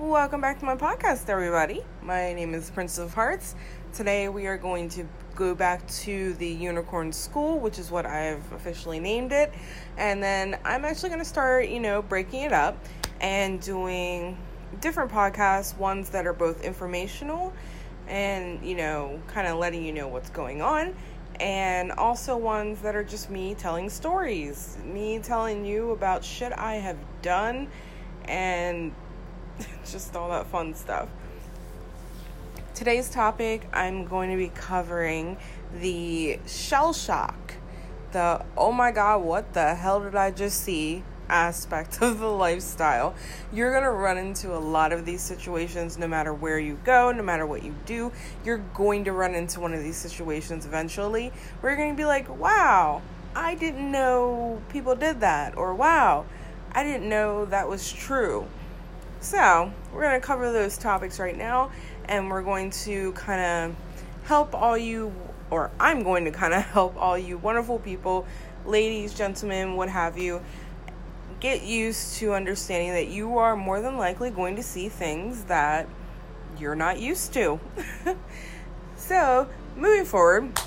Welcome back to my podcast, everybody. My name is Princess of Hearts. Today we are going to go back to the Unicorn School, which is what I've officially named it. And then I'm actually going to start, you know, breaking it up and doing different podcasts, ones that are both informational and, you know, kind of letting you know what's going on, and also ones that are just me telling stories, me telling you about shit I have done and just all that fun stuff. Today's topic, I'm going to be covering the shell shock. The oh my god, what the hell did I just see aspect of the lifestyle. You're going to run into a lot of these situations no matter where you go, no matter what you do. You're going to run into one of these situations eventually where you're going to be like, wow, I didn't know people did that, or wow, I didn't know that was true. So, we're going to cover those topics right now, and we're going to kind of help all you, or I'm going to kind of help all you wonderful people, ladies, gentlemen, what have you, get used to understanding that you are more than likely going to see things that you're not used to. so, moving forward,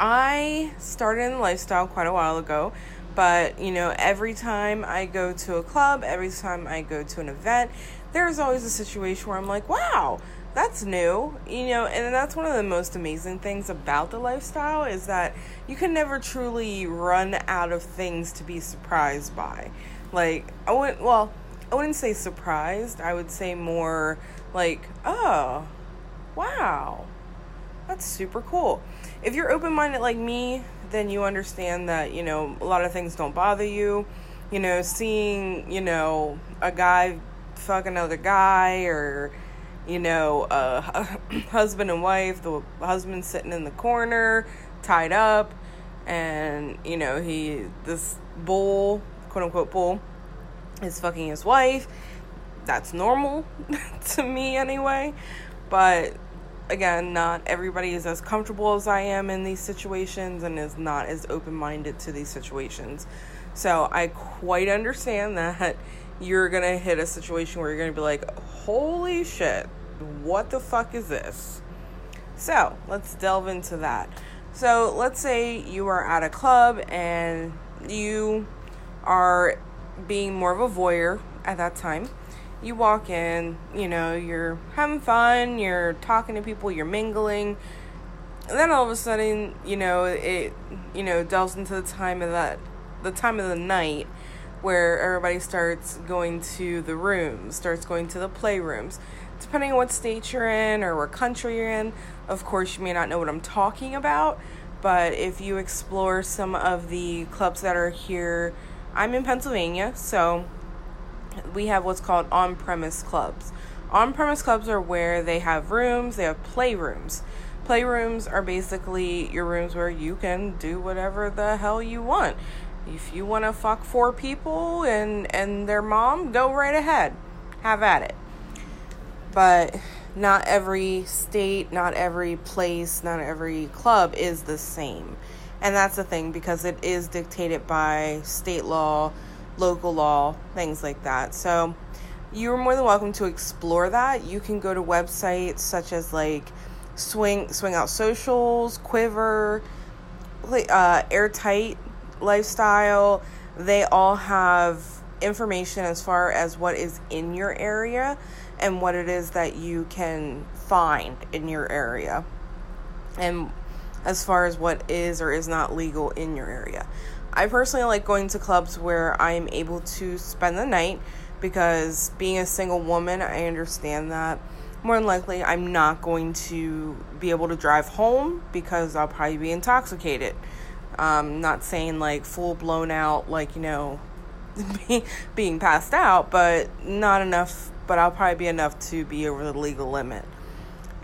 I started in lifestyle quite a while ago. But, you know, every time I go to a club, every time I go to an event, there's always a situation where I'm like, wow, that's new. You know, and that's one of the most amazing things about the lifestyle is that you can never truly run out of things to be surprised by. Like, I wouldn't, well, I wouldn't say surprised. I would say more like, oh, wow, that's super cool. If you're open minded like me, then you understand that, you know, a lot of things don't bother you. You know, seeing, you know, a guy fuck another guy or, you know, a husband and wife, the husband sitting in the corner, tied up, and, you know, he, this bull, quote unquote bull, is fucking his wife. That's normal to me anyway. But again, not everybody is as comfortable as I am in these situations and is not as open minded to these situations. So I quite understand that you're gonna hit a situation where you're gonna be like, holy shit, what the fuck is this? So let's delve into that. So let's say you are at a club and you are being more of a voyeur at that time you walk in, you know, you're having fun, you're talking to people, you're mingling. And then all of a sudden, you know, it you know, delves into the time of that the time of the night where everybody starts going to the rooms, starts going to the playrooms. Depending on what state you're in or what country you're in, of course you may not know what I'm talking about, but if you explore some of the clubs that are here, I'm in Pennsylvania, so we have what's called on premise clubs. On premise clubs are where they have rooms, they have playrooms. Playrooms are basically your rooms where you can do whatever the hell you want. If you want to fuck four people and, and their mom, go right ahead. Have at it. But not every state, not every place, not every club is the same. And that's the thing because it is dictated by state law local law, things like that. So you're more than welcome to explore that. You can go to websites such as like Swing Swing Out Socials, Quiver, uh, Airtight Lifestyle. They all have information as far as what is in your area and what it is that you can find in your area. And as far as what is or is not legal in your area. I personally like going to clubs where I am able to spend the night because being a single woman, I understand that more than likely I'm not going to be able to drive home because I'll probably be intoxicated. Um, not saying like full blown out, like, you know, being passed out, but not enough, but I'll probably be enough to be over the legal limit.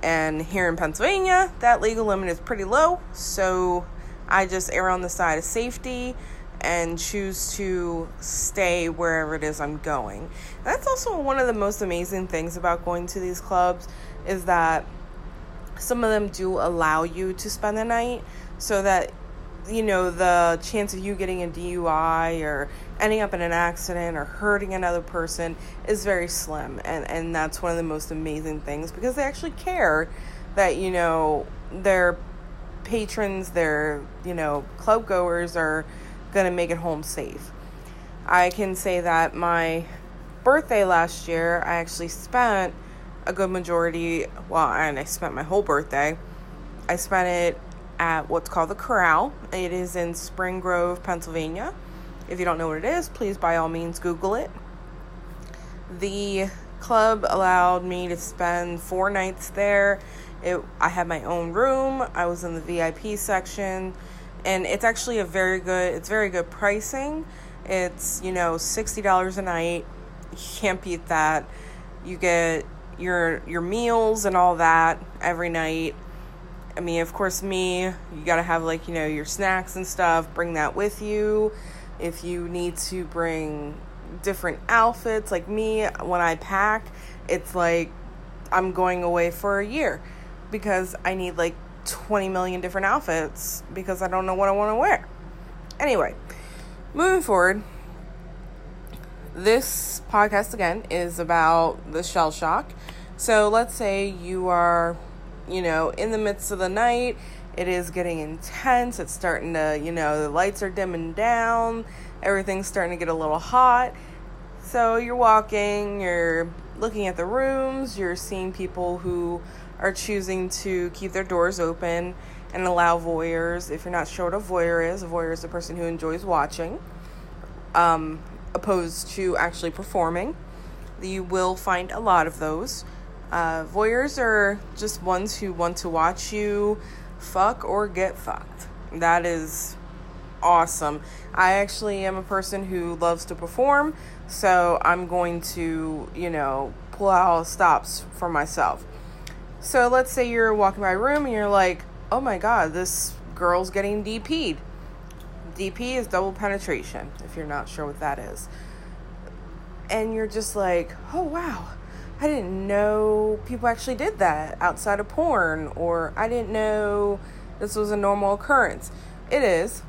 And here in Pennsylvania, that legal limit is pretty low, so I just err on the side of safety and choose to stay wherever it is I'm going. That's also one of the most amazing things about going to these clubs is that some of them do allow you to spend the night so that you know the chance of you getting a DUI or ending up in an accident or hurting another person is very slim. And, and that's one of the most amazing things because they actually care that, you know, their patrons, their, you know, club goers are going to make it home safe. I can say that my birthday last year, I actually spent a good majority, well, and I spent my whole birthday. I spent it at what's called the Corral. It is in Spring Grove, Pennsylvania. If you don't know what it is, please by all means Google it. The club allowed me to spend four nights there. It, I had my own room. I was in the VIP section, and it's actually a very good. It's very good pricing. It's you know sixty dollars a night. You can't beat that. You get your your meals and all that every night. I mean, of course, me, you got to have like, you know, your snacks and stuff, bring that with you. If you need to bring different outfits, like me, when I pack, it's like I'm going away for a year because I need like 20 million different outfits because I don't know what I want to wear. Anyway, moving forward, this podcast again is about the shell shock. So let's say you are you know, in the midst of the night, it is getting intense. It's starting to, you know, the lights are dimming down, everything's starting to get a little hot. So you're walking, you're looking at the rooms, you're seeing people who are choosing to keep their doors open and allow voyeurs. If you're not sure what a voyeur is, a voyeur is a person who enjoys watching, um, opposed to actually performing. You will find a lot of those. Uh, voyeurs are just ones who want to watch you fuck or get fucked. That is awesome. I actually am a person who loves to perform, so I'm going to, you know, pull out all stops for myself. So let's say you're walking by a room and you're like, oh my god, this girl's getting DP'd. DP is double penetration, if you're not sure what that is. And you're just like, oh wow, I didn't know people actually did that outside of porn, or I didn't know this was a normal occurrence. It is.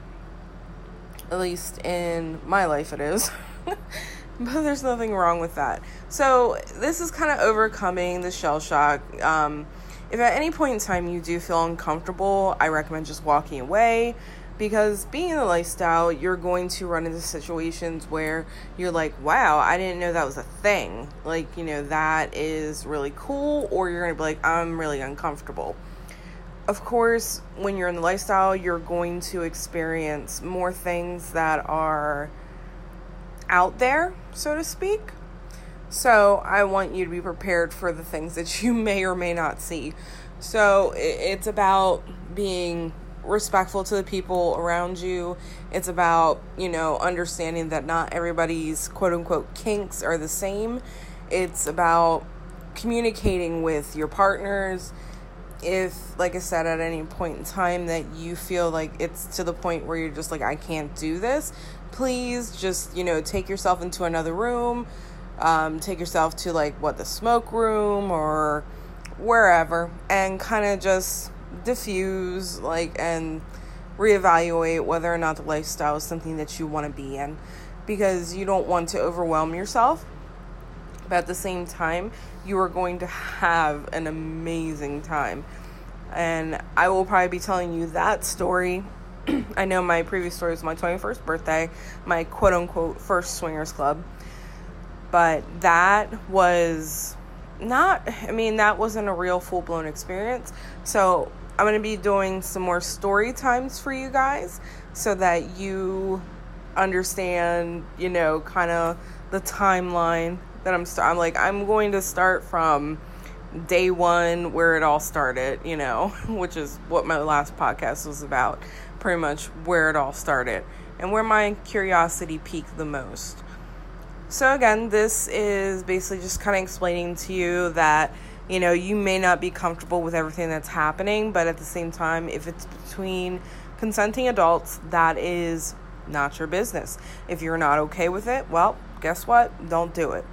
At least in my life, it is. but there's nothing wrong with that. So, this is kind of overcoming the shell shock. Um, if at any point in time you do feel uncomfortable, I recommend just walking away because being in the lifestyle, you're going to run into situations where you're like, wow, I didn't know that was a thing. Like, you know, that is really cool, or you're going to be like, I'm really uncomfortable. Of course, when you're in the lifestyle, you're going to experience more things that are out there, so to speak. So, I want you to be prepared for the things that you may or may not see. So, it's about being respectful to the people around you. It's about, you know, understanding that not everybody's quote unquote kinks are the same. It's about communicating with your partners. If, like I said, at any point in time that you feel like it's to the point where you're just like, I can't do this, please just, you know, take yourself into another room. Um, take yourself to like what the smoke room or wherever and kind of just diffuse like and reevaluate whether or not the lifestyle is something that you want to be in because you don't want to overwhelm yourself but at the same time you are going to have an amazing time and i will probably be telling you that story i know my previous story was my 21st birthday my quote unquote first swingers club. But that was not i mean that wasn't a real full-blown experience. So I'm going to be doing some more story times for you guys so that you understand, you know, kind of the timeline that I'm start I'm like I'm going to start from day 1 where it all started, you know, which is what my last podcast was about, pretty much where it all started and where my curiosity peaked the most. So again, this is basically just kind of explaining to you that you know, you may not be comfortable with everything that's happening, but at the same time, if it's between consenting adults, that is not your business. If you're not okay with it, well, guess what? Don't do it.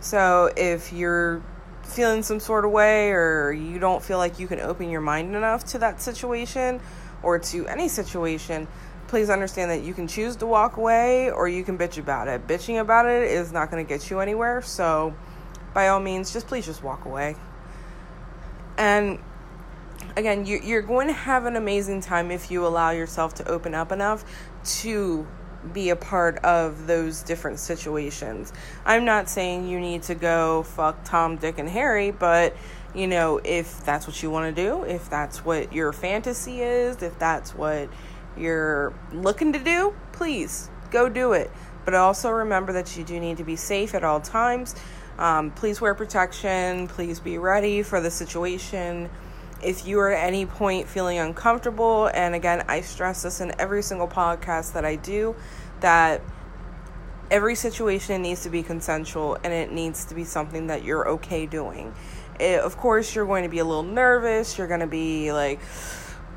So if you're feeling some sort of way or you don't feel like you can open your mind enough to that situation or to any situation, please understand that you can choose to walk away or you can bitch about it. Bitching about it is not going to get you anywhere. So, by all means, just please just walk away. And again, you're going to have an amazing time if you allow yourself to open up enough to be a part of those different situations. I'm not saying you need to go fuck Tom, Dick, and Harry, but you know, if that's what you want to do, if that's what your fantasy is, if that's what you're looking to do, please go do it. But also remember that you do need to be safe at all times. Um, please wear protection. Please be ready for the situation. If you are at any point feeling uncomfortable, and again, I stress this in every single podcast that I do, that every situation needs to be consensual and it needs to be something that you're okay doing. It, of course, you're going to be a little nervous. You're going to be like,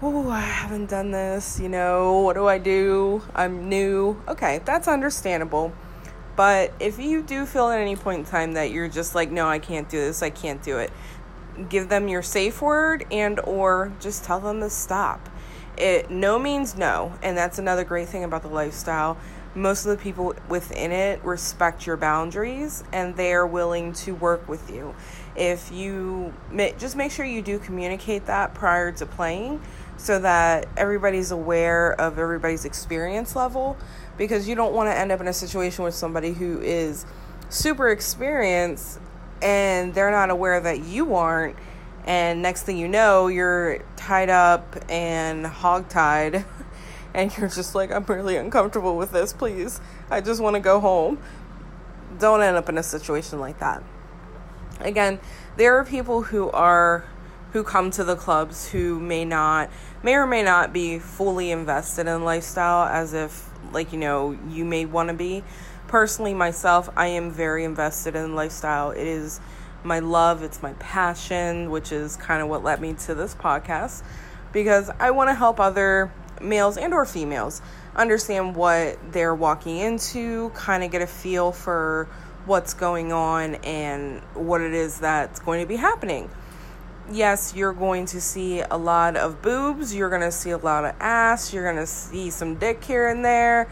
oh, I haven't done this, you know, what do I do? I'm new. Okay, that's understandable. But if you do feel at any point in time that you're just like, no, I can't do this, I can't do it, give them your safe word and or just tell them to stop. It no means no, and that's another great thing about the lifestyle. Most of the people within it respect your boundaries and they are willing to work with you. If you just make sure you do communicate that prior to playing so that everybody's aware of everybody's experience level because you don't want to end up in a situation with somebody who is super experienced and they're not aware that you aren't. And next thing you know you're tied up and hogtied and you're just like i'm really uncomfortable with this please. I just want to go home. Don't end up in a situation like that. Again there are people who are who come to the clubs who may not may or may not be fully invested in lifestyle as if like you know you may want to be. Personally myself i am very invested in lifestyle. It is my love it's my passion which is kind of what led me to this podcast because i want to help other males and or females understand what they're walking into kind of get a feel for what's going on and what it is that's going to be happening yes, you're going to see a lot of boobs, you're going to see a lot of ass, you're going to see some dick here and there.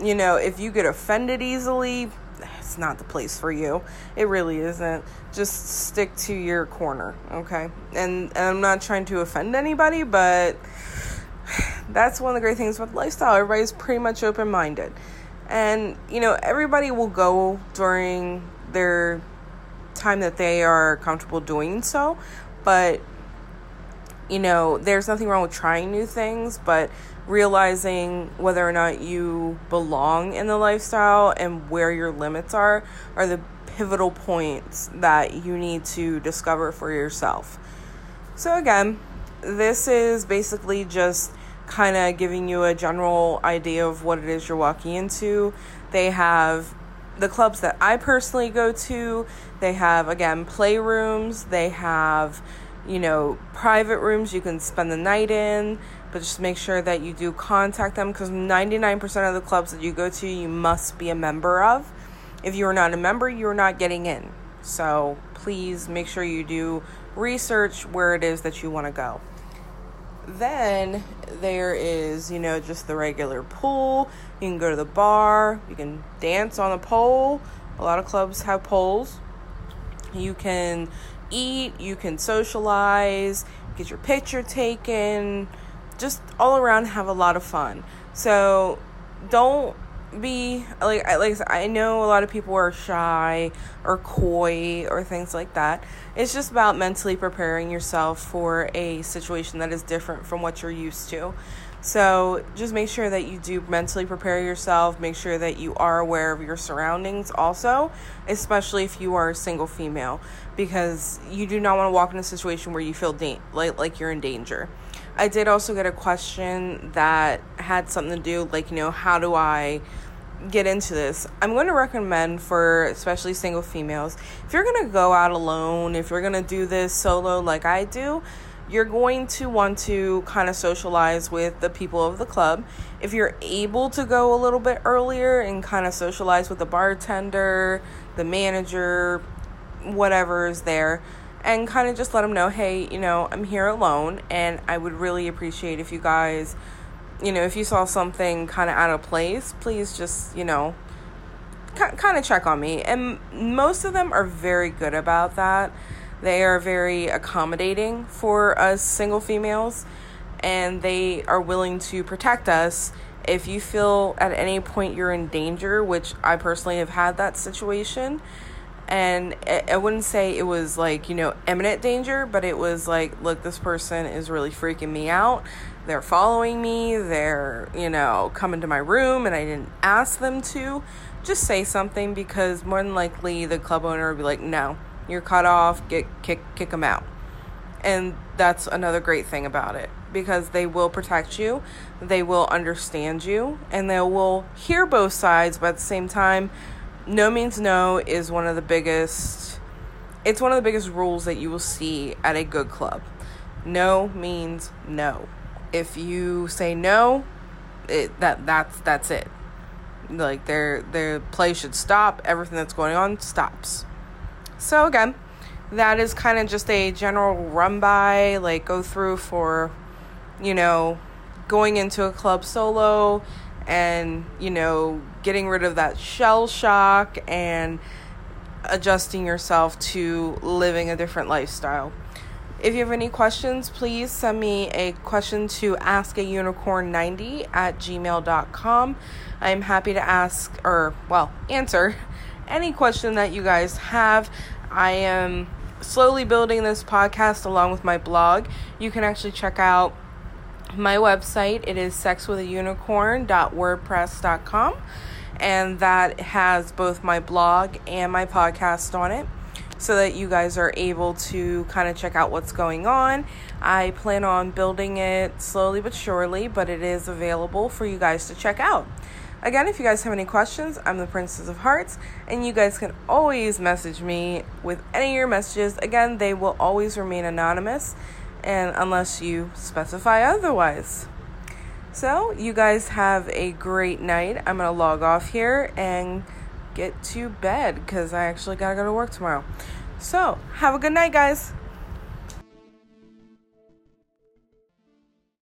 You know, if you get offended easily, it's not the place for you. It really isn't. Just stick to your corner, okay? And, and I'm not trying to offend anybody, but that's one of the great things about lifestyle. Everybody's pretty much open minded. And, you know, everybody will go during their time that they are comfortable doing so but you know, there's nothing wrong with trying new things, but realizing whether or not you belong in the lifestyle and where your limits are are the pivotal points that you need to discover for yourself. So, again, this is basically just kind of giving you a general idea of what it is you're walking into. They have the clubs that I personally go to, they have again playrooms, they have you know private rooms you can spend the night in, but just make sure that you do contact them because 99% of the clubs that you go to you must be a member of. If you are not a member, you are not getting in. So please make sure you do research where it is that you want to go. Then there is, you know, just the regular pool. You can go to the bar. You can dance on a pole. A lot of clubs have poles. You can eat. You can socialize. Get your picture taken. Just all around have a lot of fun. So don't be like like I know a lot of people are shy or coy or things like that. It's just about mentally preparing yourself for a situation that is different from what you're used to. So just make sure that you do mentally prepare yourself. Make sure that you are aware of your surroundings also, especially if you are a single female, because you do not want to walk in a situation where you feel da- like like you're in danger. I did also get a question that had something to do like, you know, how do I get into this? I'm going to recommend for especially single females, if you're going to go out alone, if you're going to do this solo like I do, you're going to want to kind of socialize with the people of the club. If you're able to go a little bit earlier and kind of socialize with the bartender, the manager, whatever is there, and kind of just let them know, hey, you know, I'm here alone, and I would really appreciate if you guys you know, if you saw something kind of out of place, please just, you know, kind of check on me. And most of them are very good about that. They are very accommodating for us single females and they are willing to protect us if you feel at any point you're in danger, which I personally have had that situation. And I wouldn't say it was like, you know, imminent danger, but it was like, look, this person is really freaking me out. They're following me. They're, you know, coming to my room and I didn't ask them to. Just say something because more than likely the club owner will be like, no, you're cut off, get kick kick them out. And that's another great thing about it because they will protect you, they will understand you, and they will hear both sides, but at the same time, no means no is one of the biggest it's one of the biggest rules that you will see at a good club. No means no. If you say no, it that that's that's it. Like their their play should stop. Everything that's going on stops. So again, that is kind of just a general run by, like go through for you know, going into a club solo and, you know, getting rid of that shell shock and adjusting yourself to living a different lifestyle. If you have any questions, please send me a question to askaunicorn90 at gmail.com. I'm happy to ask, or, well, answer any question that you guys have. I am slowly building this podcast along with my blog. You can actually check out my website. It is sexwithaunicorn.wordpress.com and that has both my blog and my podcast on it so that you guys are able to kind of check out what's going on. I plan on building it slowly but surely, but it is available for you guys to check out. Again, if you guys have any questions, I'm the Princess of Hearts, and you guys can always message me with any of your messages. Again, they will always remain anonymous and unless you specify otherwise. So, you guys have a great night. I'm going to log off here and get to bed because I actually got to go to work tomorrow. So, have a good night, guys.